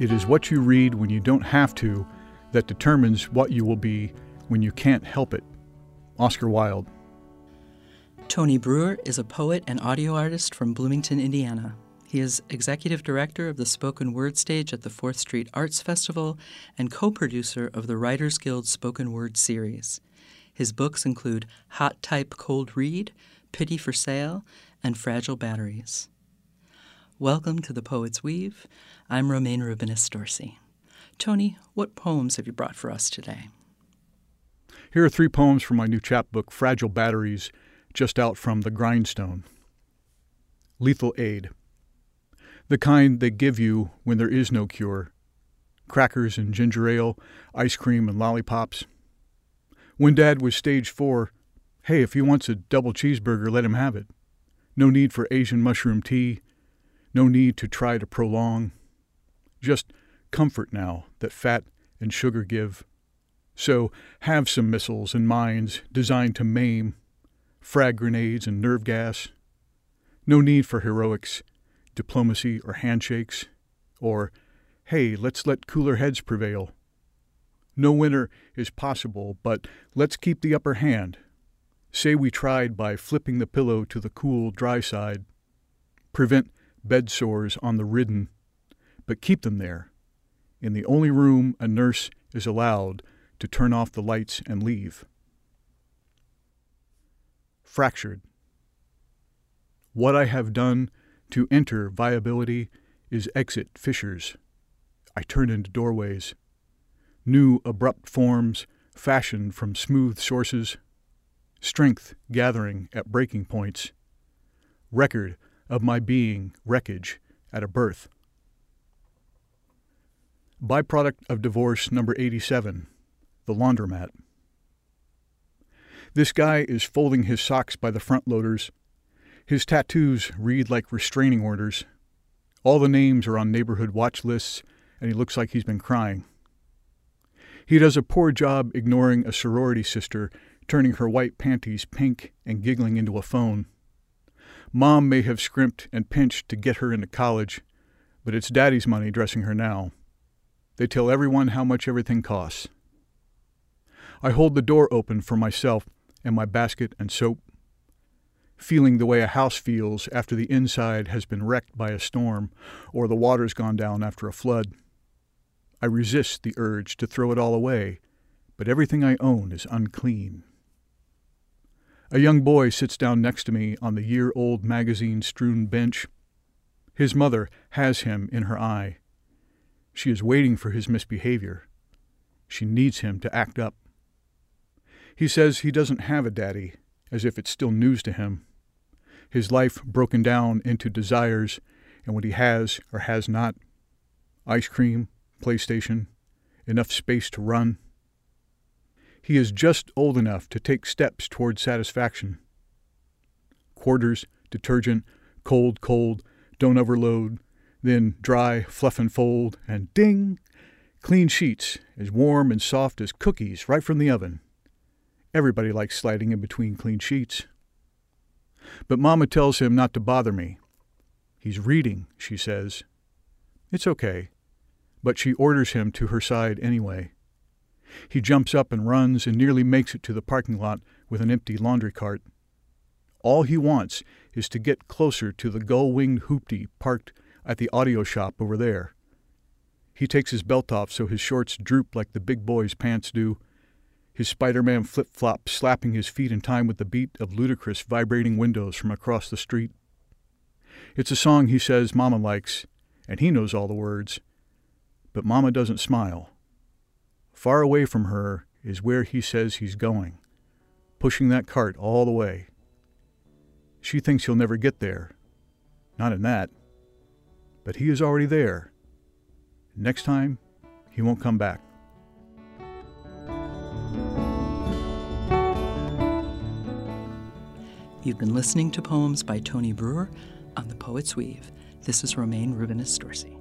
It is what you read when you don't have to that determines what you will be when you can't help it. Oscar Wilde. Tony Brewer is a poet and audio artist from Bloomington, Indiana. He is executive director of the spoken word stage at the 4th Street Arts Festival and co producer of the Writers Guild Spoken Word series. His books include Hot Type Cold Read, Pity for Sale, and Fragile Batteries. Welcome to The Poet's Weave. I'm Romayne Rubinas Dorsey. Tony, what poems have you brought for us today? Here are three poems from my new chapbook, Fragile Batteries, just out from the grindstone. Lethal Aid the kind they give you when there is no cure crackers and ginger ale, ice cream and lollipops. When Dad was stage four, hey, if he wants a double cheeseburger, let him have it. No need for Asian mushroom tea, no need to try to prolong. Just comfort now that fat and sugar give. So have some missiles and mines designed to maim, frag grenades and nerve gas. No need for heroics diplomacy or handshakes, or, hey, let's let cooler heads prevail. No winner is possible, but let's keep the upper hand. Say we tried by flipping the pillow to the cool, dry side. Prevent bed sores on the ridden, but keep them there, in the only room a nurse is allowed to turn off the lights and leave. Fractured. What I have done to enter viability is exit fissures. I turn into doorways. New abrupt forms fashioned from smooth sources. Strength gathering at breaking points. Record of my being wreckage at a birth. Byproduct of divorce number 87 The Laundromat. This guy is folding his socks by the front loaders his tattoos read like restraining orders. All the names are on neighborhood watch lists, and he looks like he's been crying. He does a poor job ignoring a sorority sister turning her white panties pink and giggling into a phone. Mom may have scrimped and pinched to get her into college, but it's daddy's money dressing her now. They tell everyone how much everything costs. I hold the door open for myself and my basket and soap feeling the way a house feels after the inside has been wrecked by a storm or the water's gone down after a flood. I resist the urge to throw it all away, but everything I own is unclean. A young boy sits down next to me on the year old magazine strewn bench. His mother has him in her eye. She is waiting for his misbehavior. She needs him to act up. He says he doesn't have a daddy, as if it's still news to him his life broken down into desires and what he has or has not ice cream, PlayStation, enough space to run. He is just old enough to take steps toward satisfaction. Quarters, detergent, cold, cold, don't overload, then dry, fluff and fold, and ding! Clean sheets, as warm and soft as cookies right from the oven. Everybody likes sliding in between clean sheets. But Mama tells him not to bother me. He's reading, she says. It's okay, but she orders him to her side anyway. He jumps up and runs and nearly makes it to the parking lot with an empty laundry cart. All he wants is to get closer to the gull winged hoopty parked at the audio shop over there. He takes his belt off so his shorts droop like the big boy's pants do his Spider Man flip flop slapping his feet in time with the beat of Ludacris vibrating windows from across the street. It's a song he says Mama likes, and he knows all the words. But Mama doesn't smile. Far away from her is where he says he's going, pushing that cart all the way. She thinks he'll never get there. Not in that. But he is already there. Next time, he won't come back. You've been listening to poems by Tony Brewer on The Poet's Weave. This is Romayne Rubinas Dorsey.